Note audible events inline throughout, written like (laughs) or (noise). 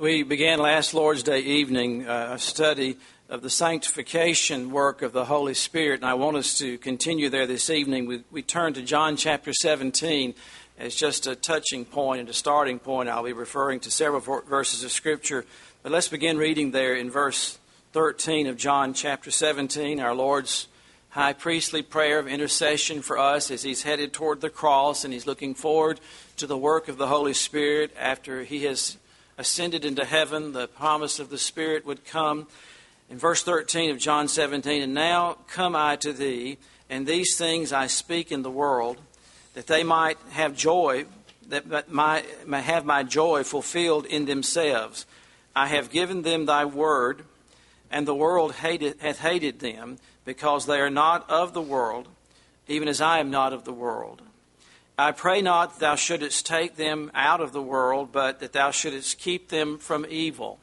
We began last Lord's Day evening uh, a study of the sanctification work of the Holy Spirit, and I want us to continue there this evening. We, we turn to John chapter 17 as just a touching point and a starting point. I'll be referring to several verses of Scripture, but let's begin reading there in verse 13 of John chapter 17, our Lord's high priestly prayer of intercession for us as he's headed toward the cross and he's looking forward to the work of the Holy Spirit after he has ascended into heaven, the promise of the Spirit would come. In verse 13 of John 17, and now come I to thee, and these things I speak in the world, that they might have joy, that my, may have my joy fulfilled in themselves. I have given them thy word, and the world hated, hath hated them, because they are not of the world, even as I am not of the world. I pray not thou shouldest take them out of the world, but that thou shouldest keep them from evil.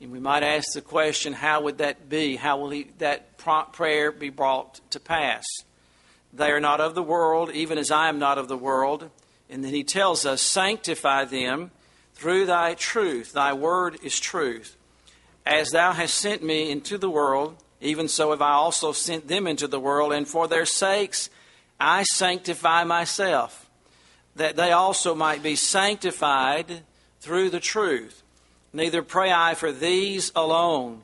And we might ask the question, how would that be? How will he, that prayer be brought to pass? They are not of the world, even as I am not of the world. And then he tells us, Sanctify them through thy truth. Thy word is truth. As thou hast sent me into the world, even so have I also sent them into the world, and for their sakes I sanctify myself, that they also might be sanctified through the truth. Neither pray I for these alone.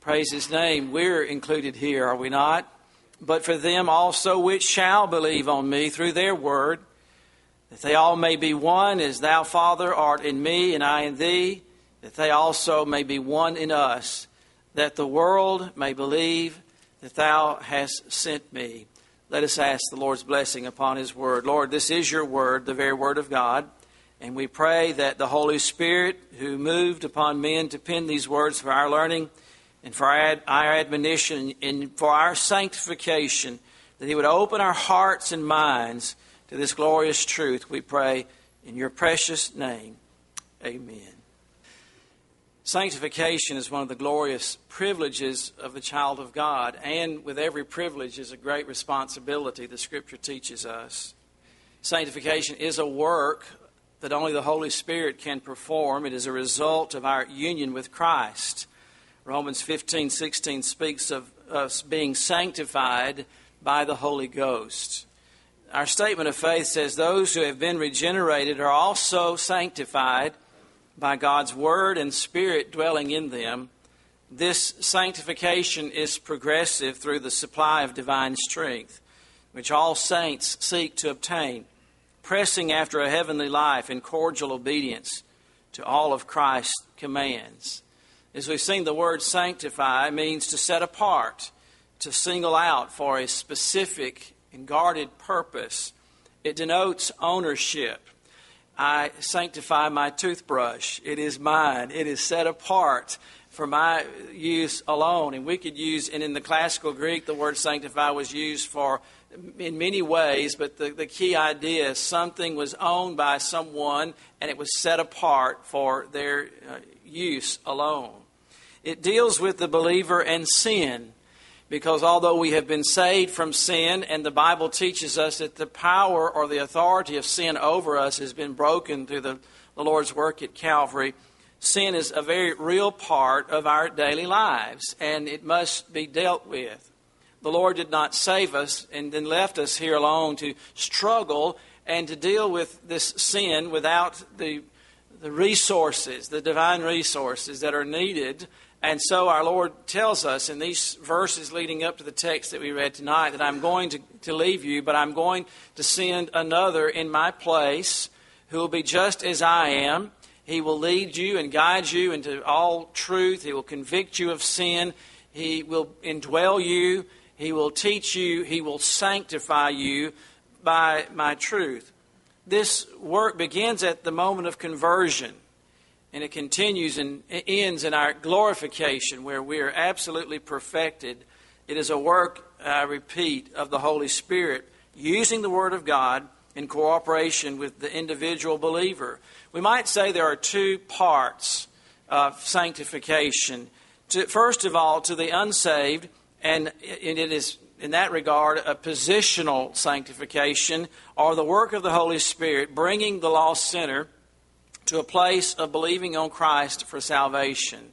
Praise his name. We're included here, are we not? But for them also which shall believe on me through their word, that they all may be one, as thou, Father, art in me, and I in thee, that they also may be one in us, that the world may believe that thou hast sent me. Let us ask the Lord's blessing upon His Word. Lord, this is your Word, the very Word of God. And we pray that the Holy Spirit, who moved upon men to pen these words for our learning and for our, our admonition and for our sanctification, that He would open our hearts and minds to this glorious truth, we pray in your precious name. Amen. Sanctification is one of the glorious privileges of the child of God, and with every privilege is a great responsibility, the Scripture teaches us. Sanctification is a work that only the Holy Spirit can perform. It is a result of our union with Christ. Romans 15 16 speaks of us being sanctified by the Holy Ghost. Our statement of faith says those who have been regenerated are also sanctified by God's Word and Spirit dwelling in them, this sanctification is progressive through the supply of divine strength, which all saints seek to obtain, pressing after a heavenly life in cordial obedience to all of Christ's commands. As we've seen, the word sanctify means to set apart, to single out for a specific and guarded purpose. It denotes ownership I sanctify my toothbrush. It is mine. It is set apart for my use alone. And we could use, and in the classical Greek, the word sanctify was used for in many ways, but the, the key idea is something was owned by someone and it was set apart for their uh, use alone. It deals with the believer and sin because although we have been saved from sin, and the Bible teaches us that the power or the authority of sin over us has been broken through the, the Lord's work at Calvary, sin is a very real part of our daily lives, and it must be dealt with. The Lord did not save us and then left us here alone to struggle and to deal with this sin without the, the resources, the divine resources that are needed and so our Lord tells us in these verses leading up to the text that we read tonight that I'm going to, to leave you, but I'm going to send another in my place who will be just as I am. He will lead you and guide you into all truth. He will convict you of sin. He will indwell you. He will teach you. He will sanctify you by my truth. This work begins at the moment of conversion. And it continues and ends in our glorification where we are absolutely perfected. It is a work, I repeat, of the Holy Spirit using the Word of God in cooperation with the individual believer. We might say there are two parts of sanctification. To, first of all, to the unsaved, and it is in that regard a positional sanctification or the work of the Holy Spirit, bringing the lost sinner to a place of believing on Christ for salvation.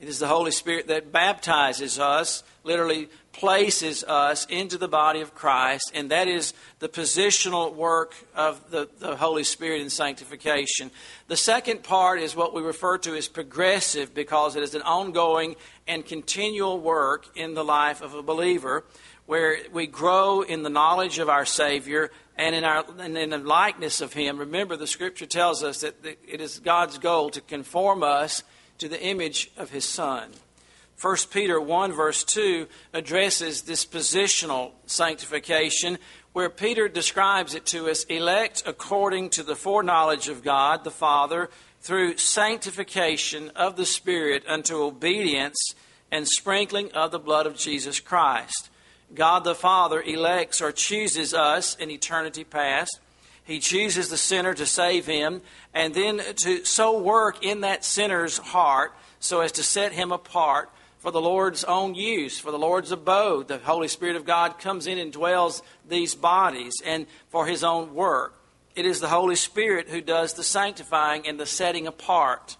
It is the Holy Spirit that baptizes us, literally places us into the body of Christ, and that is the positional work of the, the Holy Spirit in sanctification. The second part is what we refer to as progressive because it is an ongoing and continual work in the life of a believer where we grow in the knowledge of our Savior and in, our, and in the likeness of Him. Remember, the Scripture tells us that it is God's goal to conform us to the image of his Son. 1 Peter 1, verse 2, addresses this positional sanctification, where Peter describes it to us elect according to the foreknowledge of God the Father through sanctification of the Spirit unto obedience and sprinkling of the blood of Jesus Christ. God the Father elects or chooses us in eternity past he chooses the sinner to save him, and then to so work in that sinner's heart so as to set him apart for the Lord's own use, for the Lord's abode. The Holy Spirit of God comes in and dwells these bodies, and for his own work. It is the Holy Spirit who does the sanctifying and the setting apart.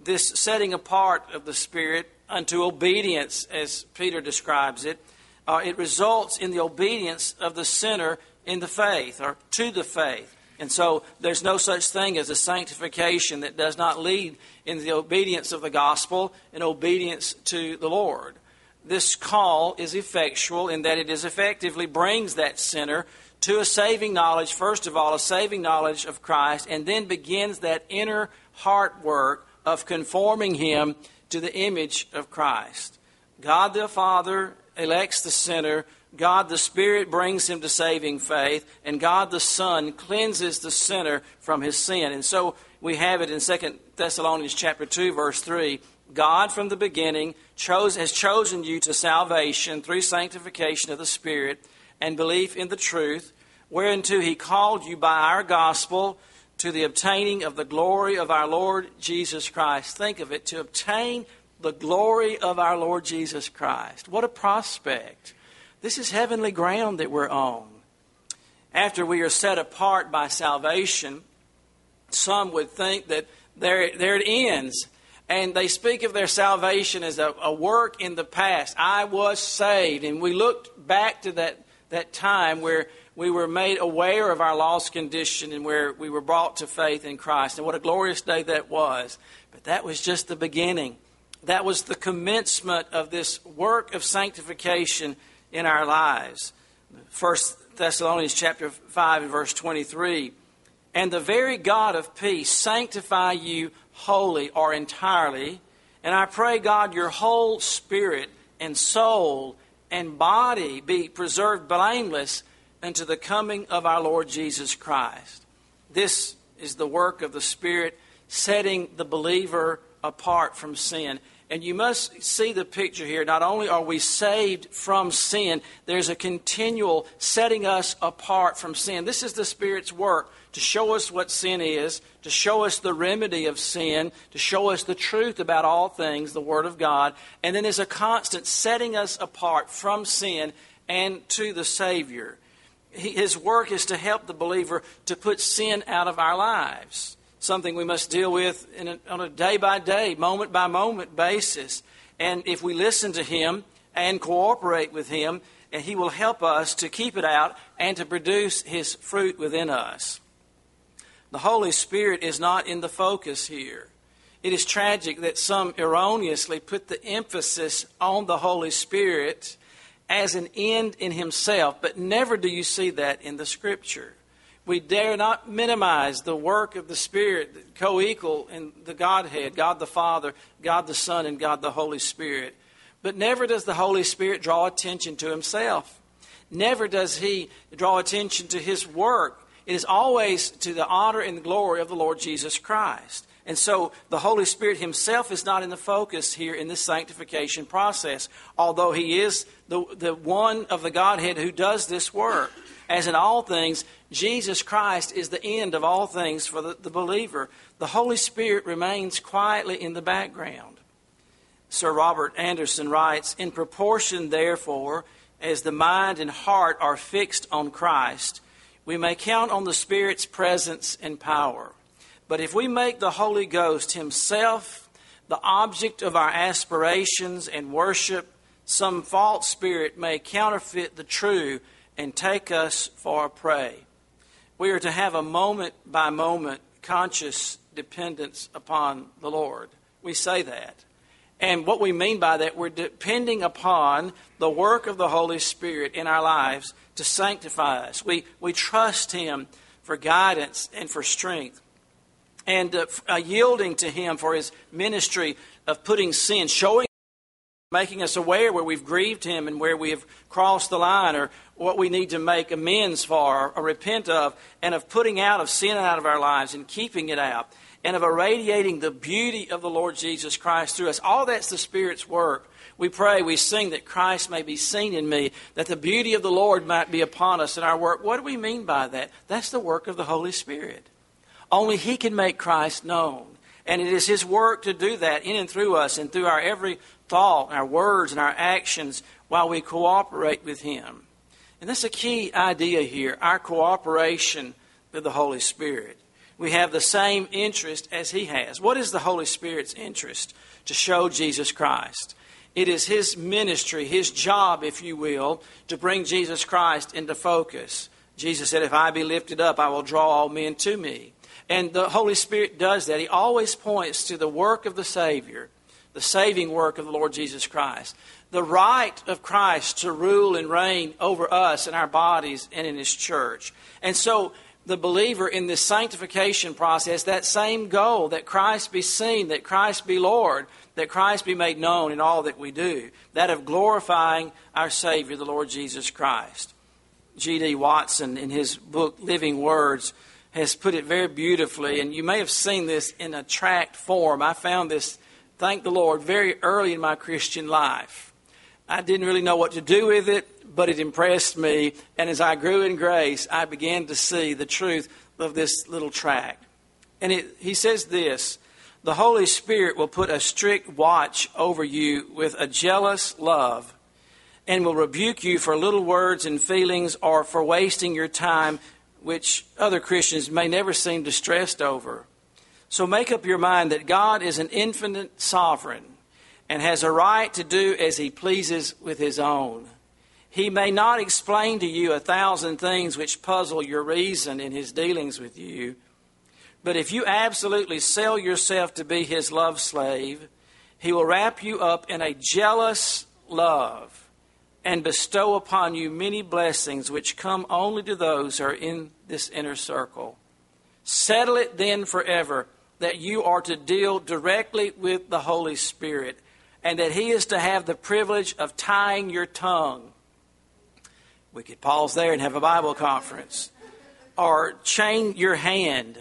This setting apart of the Spirit unto obedience, as Peter describes it, uh, it results in the obedience of the sinner in the faith or to the faith. And so there's no such thing as a sanctification that does not lead in the obedience of the gospel and obedience to the Lord. This call is effectual in that it is effectively brings that sinner to a saving knowledge, first of all, a saving knowledge of Christ, and then begins that inner heart work of conforming him to the image of Christ. God the Father elects the sinner God the Spirit brings him to saving faith, and God the Son cleanses the sinner from his sin. And so we have it in 2 Thessalonians chapter 2, verse 3. God from the beginning chose, has chosen you to salvation through sanctification of the Spirit and belief in the truth, whereunto he called you by our gospel to the obtaining of the glory of our Lord Jesus Christ. Think of it, to obtain the glory of our Lord Jesus Christ. What a prospect. This is heavenly ground that we're on. After we are set apart by salvation, some would think that there, there it ends. And they speak of their salvation as a, a work in the past. I was saved. And we looked back to that, that time where we were made aware of our lost condition and where we were brought to faith in Christ. And what a glorious day that was. But that was just the beginning. That was the commencement of this work of sanctification in our lives. First Thessalonians chapter 5 and verse 23. And the very God of peace sanctify you wholly or entirely. And I pray, God, your whole spirit and soul and body be preserved blameless unto the coming of our Lord Jesus Christ. This is the work of the Spirit setting the believer apart from sin. And you must see the picture here. Not only are we saved from sin, there's a continual setting us apart from sin. This is the Spirit's work to show us what sin is, to show us the remedy of sin, to show us the truth about all things, the Word of God. And then there's a constant setting us apart from sin and to the Savior. His work is to help the believer to put sin out of our lives something we must deal with a, on a day by day, moment by moment basis. And if we listen to Him and cooperate with Him, and He will help us to keep it out and to produce His fruit within us. The Holy Spirit is not in the focus here. It is tragic that some erroneously put the emphasis on the Holy Spirit as an end in Himself, but never do you see that in the Scripture we dare not minimize the work of the Spirit, co equal in the Godhead God the Father, God the Son, and God the Holy Spirit. But never does the Holy Spirit draw attention to himself. Never does he draw attention to his work. It is always to the honor and glory of the Lord Jesus Christ. And so the Holy Spirit himself is not in the focus here in this sanctification process, although he is the, the one of the Godhead who does this work. As in all things, Jesus Christ is the end of all things for the, the believer. The Holy Spirit remains quietly in the background. Sir Robert Anderson writes In proportion, therefore, as the mind and heart are fixed on Christ, we may count on the Spirit's presence and power. But if we make the Holy Ghost Himself the object of our aspirations and worship, some false spirit may counterfeit the true and take us for a prey. We are to have a moment by moment conscious dependence upon the Lord. We say that. And what we mean by that, we're depending upon the work of the Holy Spirit in our lives to sanctify us. We, we trust Him for guidance and for strength. And uh, uh, yielding to Him for His ministry of putting sin, showing, making us aware where we've grieved Him and where we have crossed the line or what we need to make amends for or repent of, and of putting out of sin out of our lives and keeping it out and of irradiating the beauty of the Lord Jesus Christ through us. All that's the Spirit's work. We pray, we sing that Christ may be seen in me, that the beauty of the Lord might be upon us in our work. What do we mean by that? That's the work of the Holy Spirit. Only He can make Christ known. And it is His work to do that in and through us and through our every thought, our words, and our actions while we cooperate with Him. And that's a key idea here our cooperation with the Holy Spirit we have the same interest as he has. What is the Holy Spirit's interest? To show Jesus Christ. It is his ministry, his job, if you will, to bring Jesus Christ into focus. Jesus said, If I be lifted up, I will draw all men to me. And the Holy Spirit does that. He always points to the work of the Savior, the saving work of the Lord Jesus Christ, the right of Christ to rule and reign over us in our bodies and in His church. And so the believer in this sanctification process that same goal that Christ be seen, that Christ be Lord, that Christ be made known in all that we do, that of glorifying our Savior, the Lord Jesus Christ. G.D. Watson, in his book Living Words, has put it very beautifully, and you may have seen this in a tract form. I found this, thank the Lord, very early in my Christian life. I didn't really know what to do with it but it impressed me. And as I grew in grace, I began to see the truth of this little tract. And it, he says this The Holy Spirit will put a strict watch over you with a jealous love and will rebuke you for little words and feelings or for wasting your time, which other Christians may never seem distressed over. So make up your mind that God is an infinite sovereign and has a right to do as he pleases with his own. He may not explain to you a thousand things which puzzle your reason in his dealings with you, but if you absolutely sell yourself to be his love slave, he will wrap you up in a jealous love and bestow upon you many blessings which come only to those who are in this inner circle. Settle it then forever that you are to deal directly with the Holy Spirit and that he is to have the privilege of tying your tongue we could pause there and have a Bible conference. Or chain your hand.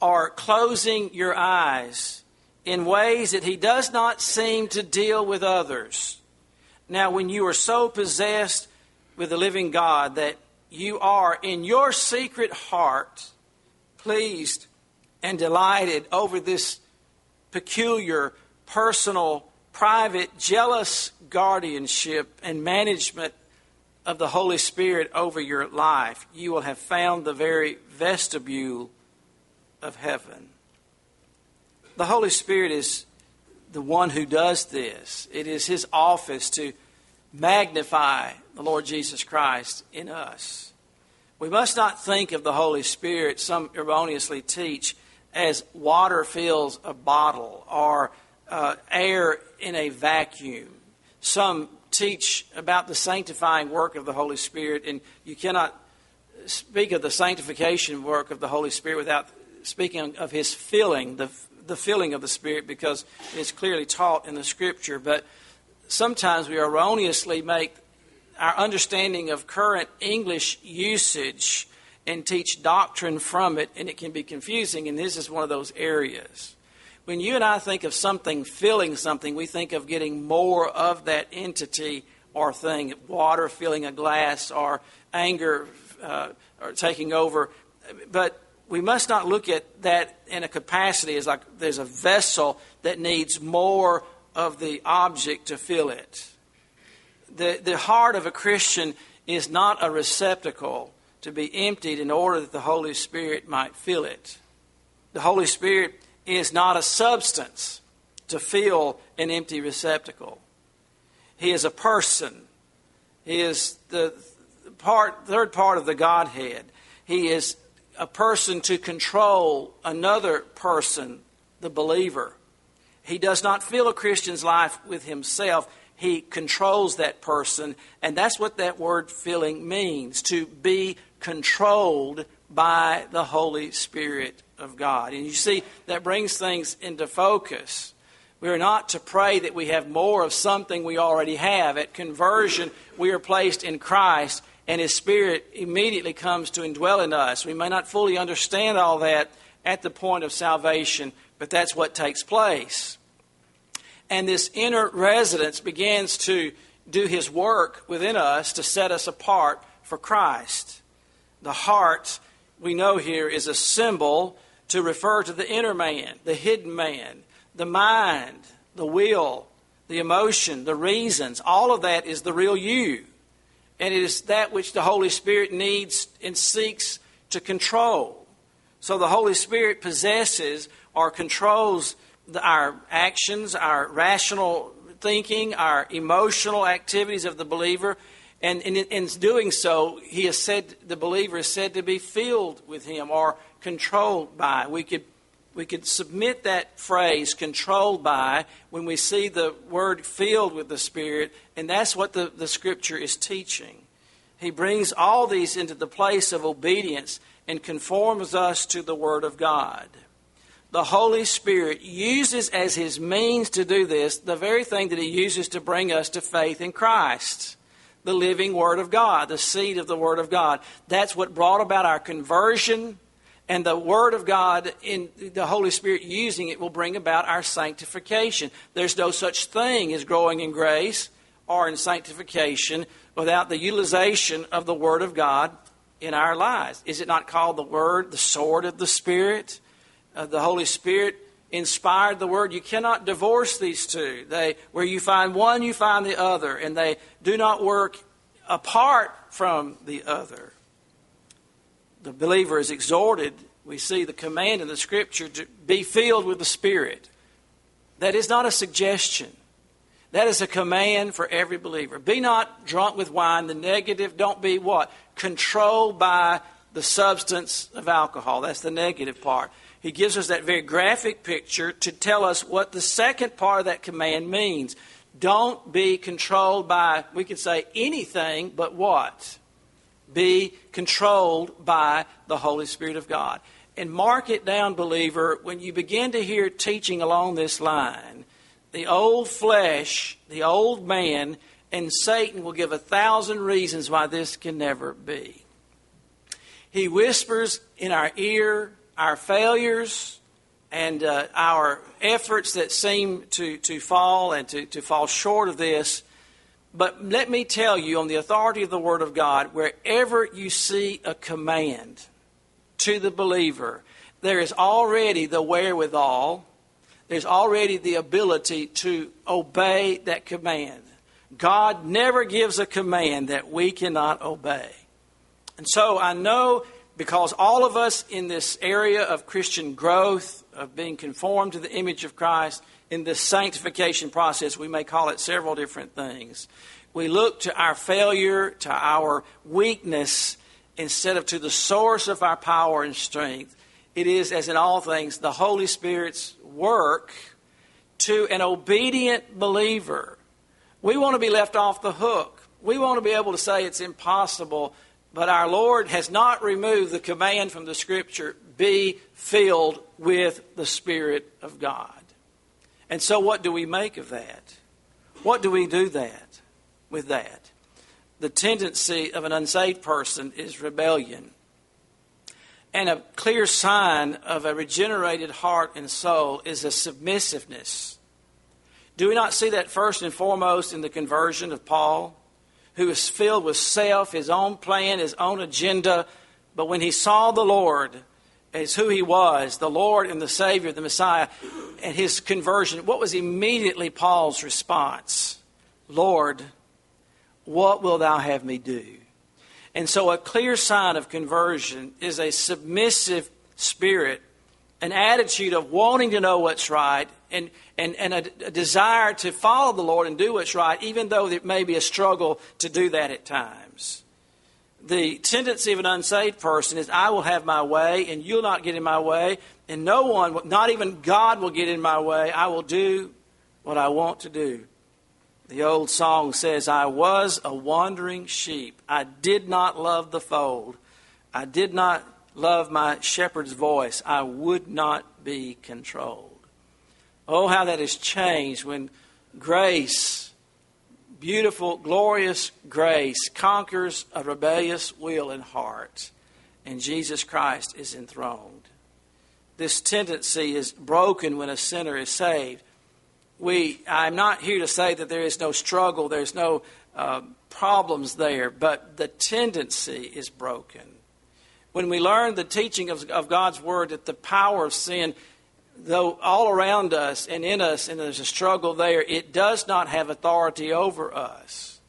Or closing your eyes in ways that He does not seem to deal with others. Now, when you are so possessed with the living God that you are in your secret heart pleased and delighted over this peculiar, personal, private, jealous guardianship and management of the Holy Spirit over your life, you will have found the very vestibule of heaven. The Holy Spirit is the one who does this. It is His office to magnify the Lord Jesus Christ in us. We must not think of the Holy Spirit, some erroneously teach, as water fills a bottle or uh, air in a vacuum. Some teach about the sanctifying work of the Holy Spirit, and you cannot speak of the sanctification work of the Holy Spirit without speaking of His filling, the, the filling of the Spirit, because it's clearly taught in the Scripture. But sometimes we erroneously make our understanding of current English usage and teach doctrine from it, and it can be confusing, and this is one of those areas when you and I think of something filling something, we think of getting more of that entity or thing, water filling a glass or anger uh, or taking over. But we must not look at that in a capacity as like there's a vessel that needs more of the object to fill it. The, the heart of a Christian is not a receptacle to be emptied in order that the Holy Spirit might fill it. The Holy Spirit is not a substance to fill an empty receptacle. He is a person. He is the part, third part of the Godhead. He is a person to control another person, the believer. He does not fill a Christian's life with himself. He controls that person. And that's what that word filling means to be controlled by the Holy Spirit of God. And you see, that brings things into focus. We are not to pray that we have more of something we already have. At conversion, we are placed in Christ, and His Spirit immediately comes to indwell in us. We may not fully understand all that at the point of salvation, but that's what takes place. And this inner residence begins to do His work within us to set us apart for Christ. The heart, we know here, is a symbol to refer to the inner man, the hidden man the mind, the will, the emotion, the reasons, all of that is the real you. And it is that which the Holy Spirit needs and seeks to control. So the Holy Spirit possesses or controls our actions, our rational thinking, our emotional activities of the believer. And in, in, doing so, he is said, the believer is said to be filled with him or controlled by. We could we could submit that phrase controlled by when we see the word filled with the Spirit, and that's what the, the Scripture is teaching. He brings all these into the place of obedience and conforms us to the Word of God. The Holy Spirit uses as His means to do this the very thing that He uses to bring us to faith in Christ the living Word of God, the seed of the Word of God. That's what brought about our conversion and the Word of God, in the Holy Spirit using it, will bring about our sanctification. There's no such thing as growing in grace or in sanctification without the utilization of the Word of God in our lives. Is it not called the Word, the sword of the Spirit? Uh, the Holy Spirit inspired the Word. You cannot divorce these two. They, where you find one, you find the other, and they do not work apart from the other the believer is exhorted, we see the command in the scripture to be filled with the Spirit. That is not a suggestion. That is a command for every believer. Be not drunk with wine, the negative. Don't be what? Controlled by the substance of alcohol. That's the negative part. He gives us that very graphic picture to tell us what the second part of that command means. Don't be controlled by, we could say, anything but what? be controlled by the Holy Spirit of God. And mark it down, believer, when you begin to hear teaching along this line, the old flesh, the old man, and Satan will give a thousand reasons why this can never be. He whispers in our ear our failures and uh, our efforts that seem to, to fall and to, to fall short of this. But let me tell you, on the authority of the Word of God, wherever you see a command to the believer, there is already the wherewithal, there's already the ability to obey that command. God never gives a command that we cannot obey. And so I know because all of us in this area of Christian growth, of being conformed to the image of Christ, in this sanctification process, we may call it several different things. We look to our failure, to our weakness, instead of to the source of our power and strength. It is, as in all things, the Holy Spirit's work to an obedient believer. We want to be left off the hook. We want to be able to say it's impossible, but our Lord has not removed the command from the Scripture be filled with the Spirit of God. And so, what do we make of that? What do we do that with that? The tendency of an unsaved person is rebellion. And a clear sign of a regenerated heart and soul is a submissiveness. Do we not see that first and foremost in the conversion of Paul, who was filled with self, his own plan, his own agenda? But when he saw the Lord, as who he was, the Lord and the Savior, the Messiah, and his conversion, what was immediately Paul's response? Lord, what will thou have me do? And so, a clear sign of conversion is a submissive spirit an attitude of wanting to know what's right and, and, and a, a desire to follow the Lord and do what's right, even though it may be a struggle to do that at times. The tendency of an unsaved person is, I will have my way, and you'll not get in my way, and no one, not even God, will get in my way. I will do what I want to do. The old song says, I was a wandering sheep. I did not love the fold. I did not love my shepherd's voice. I would not be controlled. Oh, how that has changed when grace, beautiful, glorious grace, conquers a rebellious will and heart, and Jesus Christ is enthroned. This tendency is broken when a sinner is saved we, I'm not here to say that there is no struggle, there's no uh, problems there, but the tendency is broken. When we learn the teaching of, of God's Word that the power of sin, though all around us and in us, and there's a struggle there, it does not have authority over us.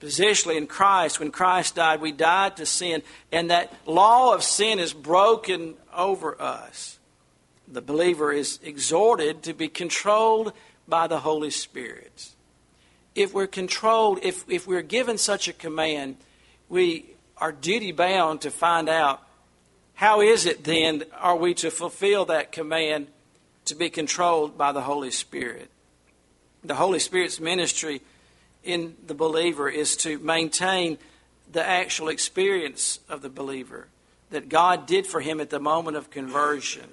Positionally, in Christ, when Christ died, we died to sin, and that law of sin is broken over us. The believer is exhorted to be controlled by the Holy Spirit. If we're controlled, if, if we're given such a command, we are duty bound to find out how is it then are we to fulfill that command to be controlled by the Holy Spirit? The Holy Spirit's ministry in the believer is to maintain the actual experience of the believer that God did for him at the moment of conversion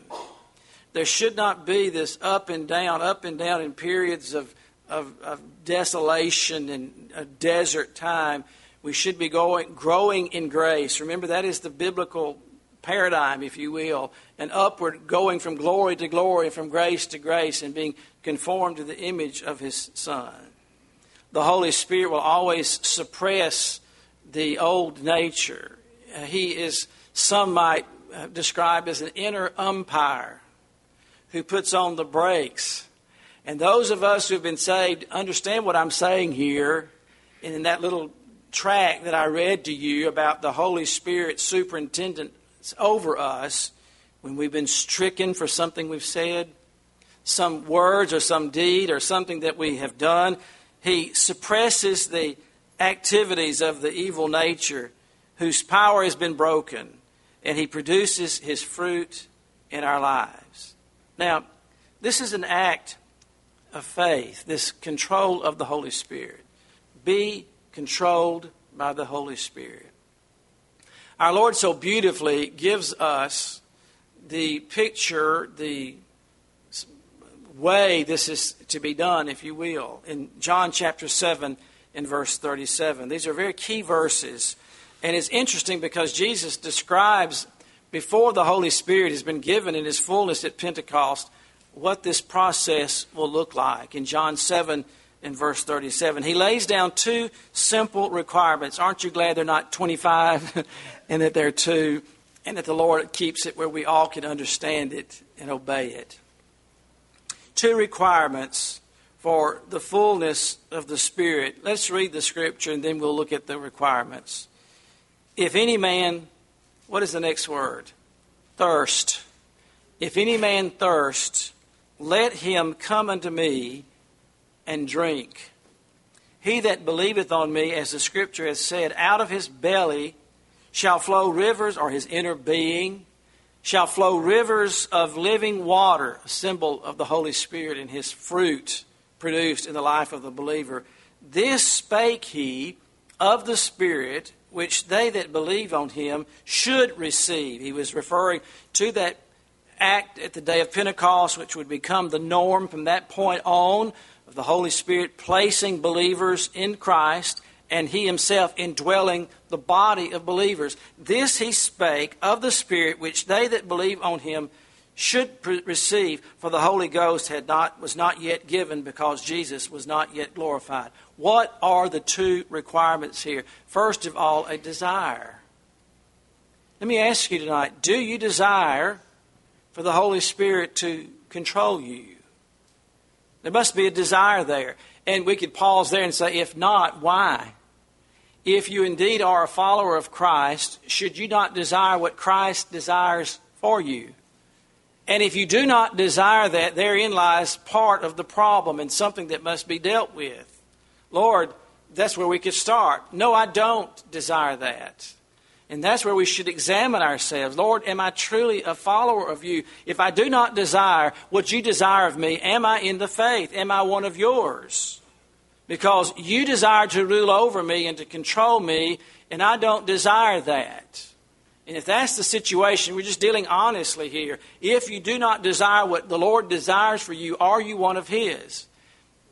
there should not be this up and down, up and down in periods of, of, of desolation and a desert time. We should be going, growing in grace. Remember, that is the biblical paradigm, if you will, and upward, going from glory to glory, from grace to grace, and being conformed to the image of His Son. The Holy Spirit will always suppress the old nature. He is, some might uh, describe as an inner umpire who puts on the brakes. And those of us who've been saved understand what I'm saying here. In that little track that I read to you about the Holy Spirit superintendent over us when we've been stricken for something we've said, some words or some deed or something that we have done, he suppresses the activities of the evil nature whose power has been broken, and he produces his fruit in our lives. Now, this is an act of faith, this control of the Holy Spirit. Be controlled by the Holy Spirit. Our Lord so beautifully gives us the picture, the way this is to be done, if you will, in John chapter 7 in verse 37. These are very key verses. And it's interesting because Jesus describes before the Holy Spirit has been given in his fullness at Pentecost, what this process will look like. In John 7 in verse 37, he lays down two simple requirements. Aren't you glad they're not 25 (laughs) and that they're two, and that the Lord keeps it where we all can understand it and obey it? Two requirements for the fullness of the Spirit. Let's read the scripture and then we'll look at the requirements. If any man what is the next word? Thirst. If any man thirst, let him come unto me and drink. He that believeth on me, as the scripture has said, out of his belly shall flow rivers, or his inner being, shall flow rivers of living water, a symbol of the Holy Spirit and his fruit produced in the life of the believer. This spake he of the Spirit which they that believe on him should receive. He was referring to that act at the day of Pentecost, which would become the norm from that point on of the Holy Spirit placing believers in Christ and he himself indwelling the body of believers. This he spake of the Spirit, which they that believe on him should receive, for the Holy Ghost had not, was not yet given because Jesus was not yet glorified. What are the two requirements here? First of all, a desire. Let me ask you tonight do you desire for the Holy Spirit to control you? There must be a desire there. And we could pause there and say, if not, why? If you indeed are a follower of Christ, should you not desire what Christ desires for you? And if you do not desire that, therein lies part of the problem and something that must be dealt with. Lord, that's where we could start. No, I don't desire that. And that's where we should examine ourselves. Lord, am I truly a follower of you? If I do not desire what you desire of me, am I in the faith? Am I one of yours? Because you desire to rule over me and to control me, and I don't desire that. And if that's the situation, we're just dealing honestly here. If you do not desire what the Lord desires for you, are you one of His?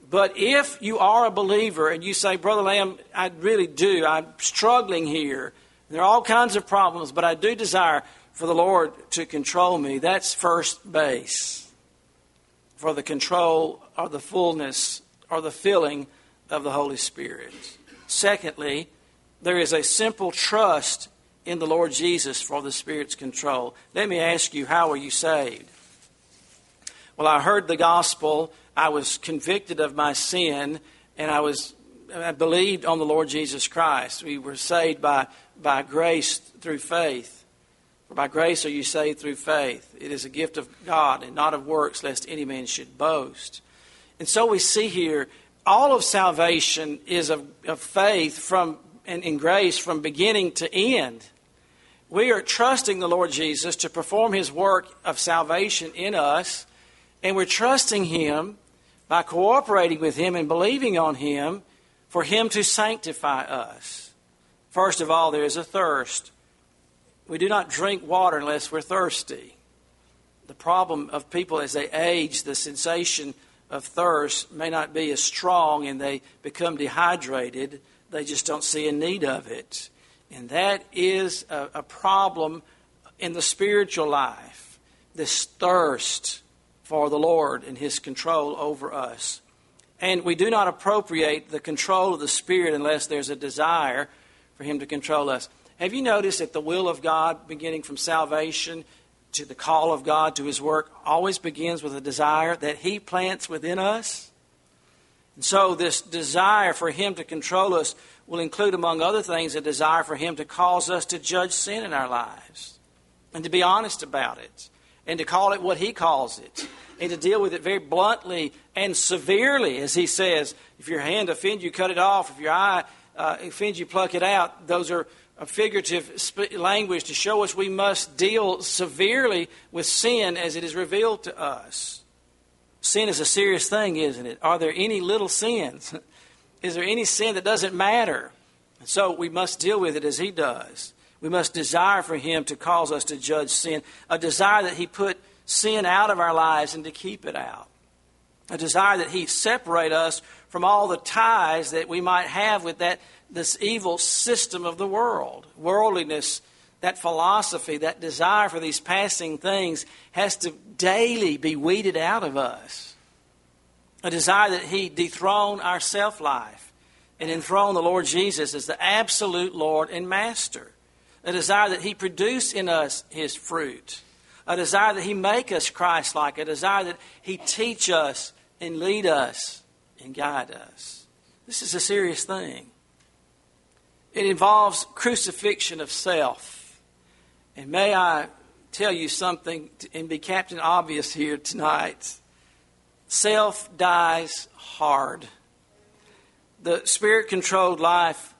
But if you are a believer and you say, Brother Lamb, I really do, I'm struggling here, there are all kinds of problems, but I do desire for the Lord to control me, that's first base for the control or the fullness or the filling of the Holy Spirit. Secondly, there is a simple trust in the Lord Jesus for the Spirit's control. Let me ask you, how are you saved? Well, I heard the gospel, I was convicted of my sin, and I was I believed on the Lord Jesus Christ. We were saved by, by grace through faith. For by grace are you saved through faith. It is a gift of God and not of works, lest any man should boast. And so we see here all of salvation is of, of faith from and in grace from beginning to end. We are trusting the Lord Jesus to perform his work of salvation in us, and we're trusting him by cooperating with him and believing on him for him to sanctify us. First of all, there is a thirst. We do not drink water unless we're thirsty. The problem of people as they age, the sensation of thirst may not be as strong and they become dehydrated. They just don't see a need of it. And that is a, a problem in the spiritual life this thirst for the Lord and His control over us. And we do not appropriate the control of the Spirit unless there's a desire for Him to control us. Have you noticed that the will of God, beginning from salvation to the call of God to His work, always begins with a desire that He plants within us? And so, this desire for Him to control us will include, among other things, a desire for Him to cause us to judge sin in our lives and to be honest about it and to call it what He calls it and to deal with it very bluntly and severely, as He says. If your hand offends you, cut it off. If your eye uh, offends you, pluck it out. Those are a figurative language to show us we must deal severely with sin as it is revealed to us. Sin is a serious thing, isn't it? Are there any little sins? (laughs) Is there any sin that doesn't matter? And so we must deal with it as He does. We must desire for Him to cause us to judge sin, a desire that He put sin out of our lives and to keep it out, a desire that He separate us from all the ties that we might have with that this evil system of the world, worldliness. That philosophy, that desire for these passing things has to daily be weeded out of us a desire that He dethrone our self life and enthrone the Lord Jesus as the absolute Lord and Master. A desire that He produce in us His fruit. A desire that He make us Christ like. A desire that He teach us and lead us and guide us. This is a serious thing. It involves crucifixion of self. And may I tell you something and be Captain Obvious here tonight. Self dies hard. The spirit controlled life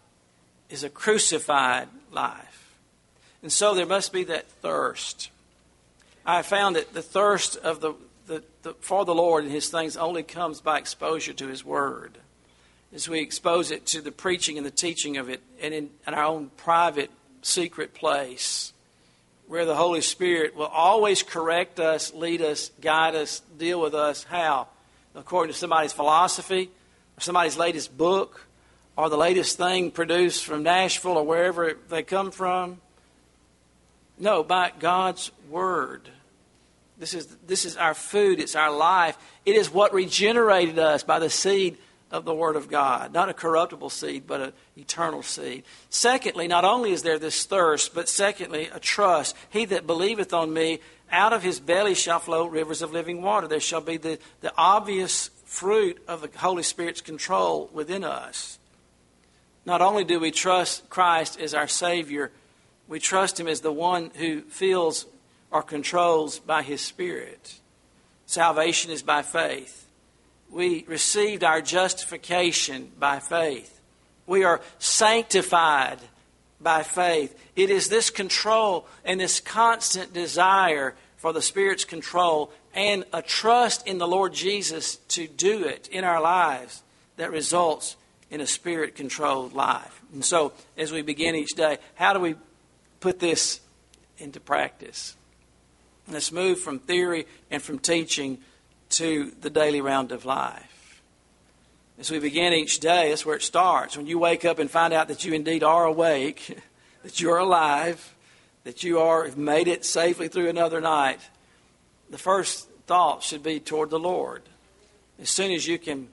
is a crucified life. And so there must be that thirst. I found that the thirst of the, the, the, for the Lord and His things only comes by exposure to His Word. As we expose it to the preaching and the teaching of it, and in, in our own private, secret place where the Holy Spirit will always correct us, lead us, guide us, deal with us. How? According to somebody's philosophy, or somebody's latest book, or the latest thing produced from Nashville or wherever they come from. No, by God's Word. This is, this is our food, it's our life. It is what regenerated us by the seed of the Word of God. Not a corruptible seed, but an eternal seed. Secondly, not only is there this thirst, but secondly, a trust. He that believeth on me, out of his belly shall flow rivers of living water. There shall be the, the obvious fruit of the Holy Spirit's control within us. Not only do we trust Christ as our Savior, we trust Him as the one who fills are controlled by His Spirit. Salvation is by faith. We received our justification by faith. We are sanctified by faith. It is this control and this constant desire for the Spirit's control and a trust in the Lord Jesus to do it in our lives that results in a Spirit controlled life. And so, as we begin each day, how do we put this into practice? Let's move from theory and from teaching to the daily round of life. As we begin each day, that's where it starts. When you wake up and find out that you indeed are awake, (laughs) that you're alive, that you are have made it safely through another night, the first thought should be toward the Lord. As soon as you can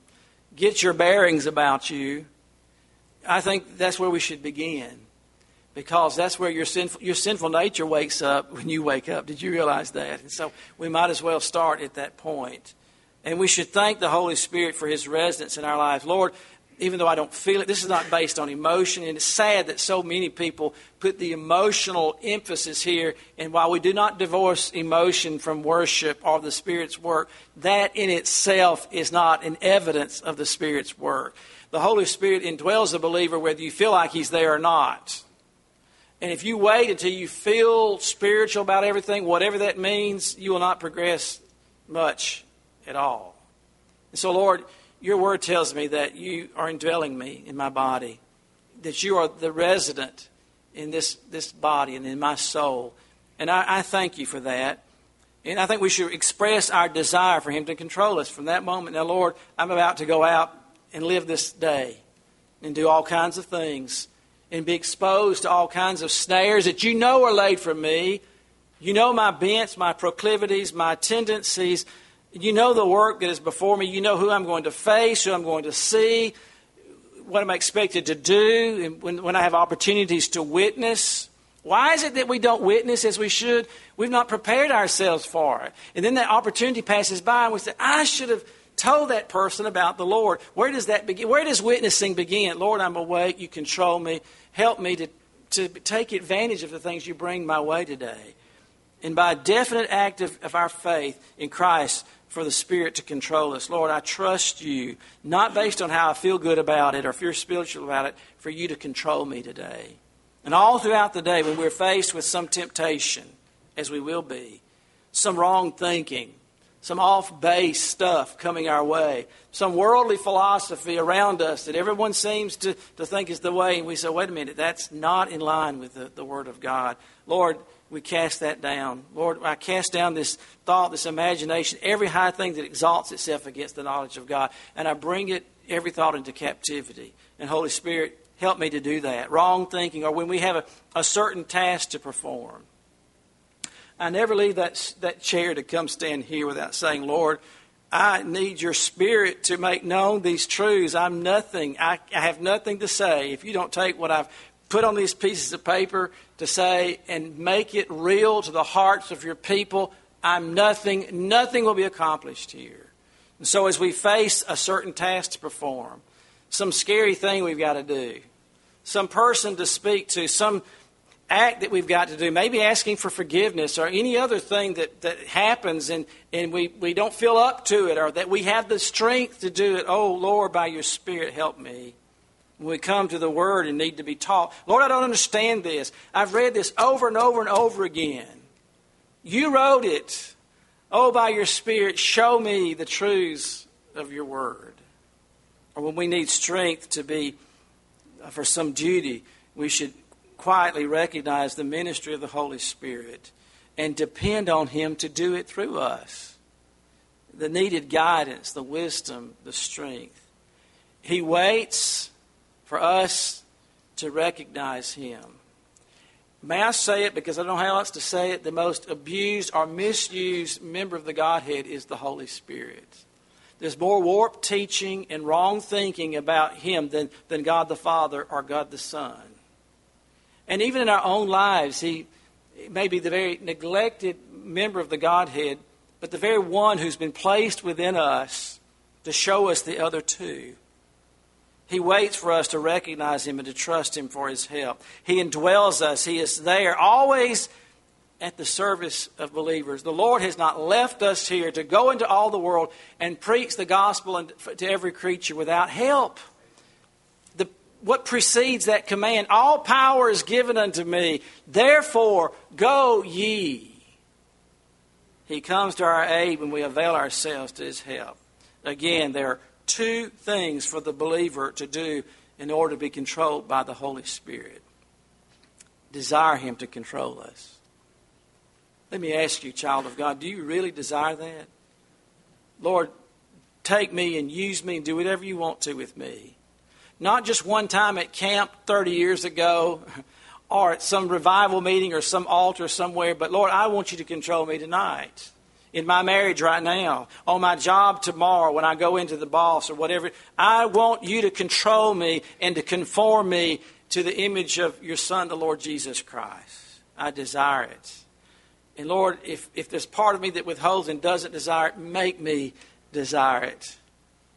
get your bearings about you, I think that's where we should begin. Because that's where your sinful, your sinful nature wakes up when you wake up. Did you realize that? And so we might as well start at that point. And we should thank the Holy Spirit for His residence in our lives. Lord, even though I don't feel it. This is not based on emotion. And it's sad that so many people put the emotional emphasis here. And while we do not divorce emotion from worship or the Spirit's work, that in itself is not an evidence of the Spirit's work. The Holy Spirit indwells the believer whether you feel like He's there or not. And if you wait until you feel spiritual about everything, whatever that means, you will not progress much at all. And so, Lord, your word tells me that you are indwelling me in my body, that you are the resident in this, this body and in my soul. And I, I thank you for that. And I think we should express our desire for Him to control us from that moment. Now, Lord, I'm about to go out and live this day and do all kinds of things and be exposed to all kinds of snares that you know are laid for me. You know my bents, my proclivities, my tendencies. You know the work that is before me. You know who I'm going to face, who I'm going to see, what I'm expected to do, and when, when I have opportunities to witness. Why is it that we don't witness as we should? We've not prepared ourselves for it. And then that opportunity passes by, and we say, I should have told that person about the Lord. Where does that begin? Where does witnessing begin? Lord, I'm awake. You control me. Help me to, to take advantage of the things you bring my way today. And by a definite act of, of our faith in Christ, for the Spirit to control us. Lord, I trust you, not based on how I feel good about it or feel spiritual about it, for you to control me today. And all throughout the day, when we're faced with some temptation, as we will be, some wrong thinking, some off base stuff coming our way, some worldly philosophy around us that everyone seems to, to think is the way, and we say, wait a minute, that's not in line with the, the Word of God. Lord, we cast that down. Lord, I cast down this thought, this imagination, every high thing that exalts itself against the knowledge of God, and I bring it, every thought into captivity. And Holy Spirit, help me to do that. Wrong thinking, or when we have a, a certain task to perform. I never leave that, that chair to come stand here without saying, Lord, I need your spirit to make known these truths. I'm nothing. I, I have nothing to say if you don't take what I've put on these pieces of paper to say and make it real to the hearts of your people. I'm nothing, nothing will be accomplished here. And so, as we face a certain task to perform, some scary thing we've got to do, some person to speak to, some act that we've got to do, maybe asking for forgiveness or any other thing that, that happens and, and we, we don't feel up to it or that we have the strength to do it. Oh, Lord, by your Spirit, help me when we come to the Word and need to be taught. Lord, I don't understand this. I've read this over and over and over again. You wrote it. Oh, by your Spirit, show me the truths of your Word. Or when we need strength to be for some duty, we should quietly recognize the ministry of the Holy Spirit and depend on Him to do it through us. The needed guidance, the wisdom, the strength. He waits for us to recognize Him. May I say it because I don't know how else to say it? The most abused or misused member of the Godhead is the Holy Spirit. There's more warped teaching and wrong thinking about Him than, than God the Father or God the Son. And even in our own lives, He may be the very neglected member of the Godhead, but the very one who's been placed within us to show us the other two. He waits for us to recognize Him and to trust Him for His help. He indwells us. He is there, always at the service of believers. The Lord has not left us here to go into all the world and preach the gospel to every creature without help. What precedes that command all power is given unto me, therefore go ye. He comes to our aid when we avail ourselves to his help. Again, there are two things for the believer to do in order to be controlled by the Holy Spirit desire him to control us. Let me ask you, child of God, do you really desire that? Lord, take me and use me and do whatever you want to with me. Not just one time at camp 30 years ago or at some revival meeting or some altar somewhere, but Lord, I want you to control me tonight. In my marriage right now, on my job tomorrow, when I go into the boss or whatever, I want you to control me and to conform me to the image of your Son, the Lord Jesus Christ. I desire it. And Lord, if, if there's part of me that withholds and doesn't desire it, make me desire it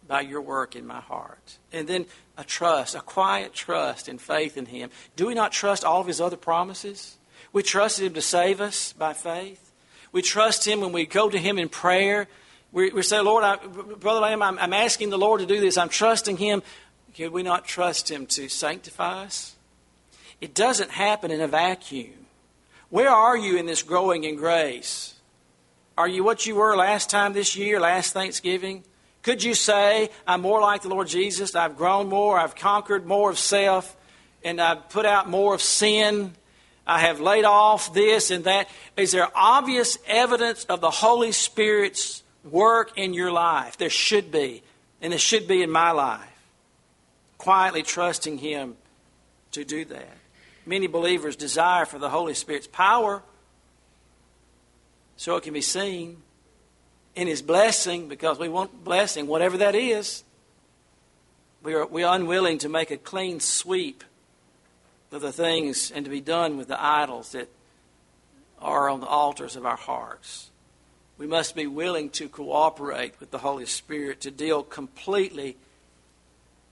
by your work in my heart. And then a trust, a quiet trust and faith in Him. Do we not trust all of His other promises? We trust Him to save us by faith. We trust Him when we go to Him in prayer. We, we say, Lord, I, Brother Lamb, I'm, I'm asking the Lord to do this. I'm trusting Him. Could we not trust Him to sanctify us? It doesn't happen in a vacuum. Where are you in this growing in grace? Are you what you were last time this year, last Thanksgiving? Could you say, I'm more like the Lord Jesus? I've grown more, I've conquered more of self, and I've put out more of sin. I have laid off this and that. Is there obvious evidence of the Holy Spirit's work in your life? There should be, and there should be in my life. Quietly trusting Him to do that many believers desire for the Holy Spirit's power so it can be seen in His blessing because we want blessing, whatever that is. We are, we are unwilling to make a clean sweep of the things and to be done with the idols that are on the altars of our hearts. We must be willing to cooperate with the Holy Spirit to deal completely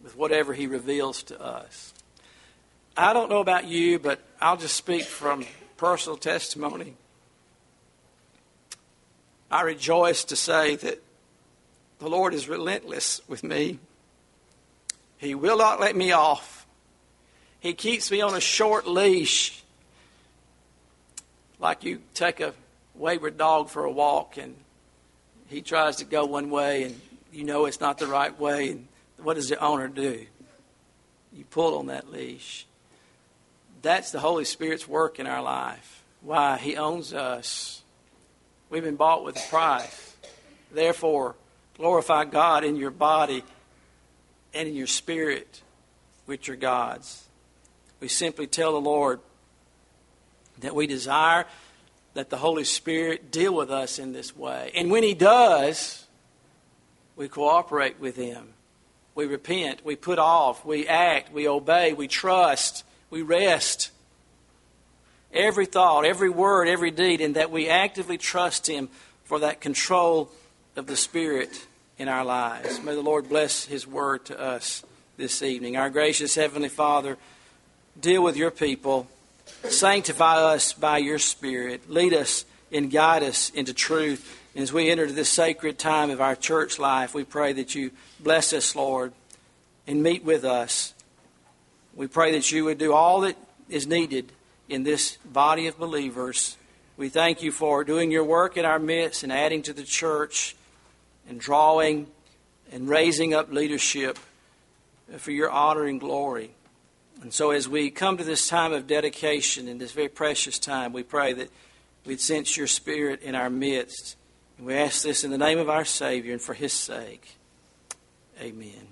with whatever He reveals to us. I don't know about you, but I'll just speak from personal testimony. I rejoice to say that the Lord is relentless with me. He will not let me off. He keeps me on a short leash, like you take a wayward dog for a walk and he tries to go one way and you know it's not the right way. And what does the owner do? You pull on that leash. That's the Holy Spirit's work in our life. Why? He owns us. We've been bought with a price. Therefore, glorify God in your body and in your spirit, which are God's. We simply tell the Lord that we desire that the Holy Spirit deal with us in this way. And when He does, we cooperate with Him. We repent, we put off, we act, we obey, we trust, we rest every thought, every word, every deed, and that we actively trust Him for that control of the Spirit in our lives. May the Lord bless His word to us this evening. Our gracious Heavenly Father, deal with your people, sanctify us by your Spirit, lead us and guide us into truth. And as we enter this sacred time of our church life, we pray that you bless us, Lord, and meet with us we pray that you would do all that is needed in this body of believers. We thank you for doing your work in our midst and adding to the church and drawing and raising up leadership for your honor and glory. And so, as we come to this time of dedication in this very precious time, we pray that we'd sense your spirit in our midst. And we ask this in the name of our Savior and for his sake. Amen.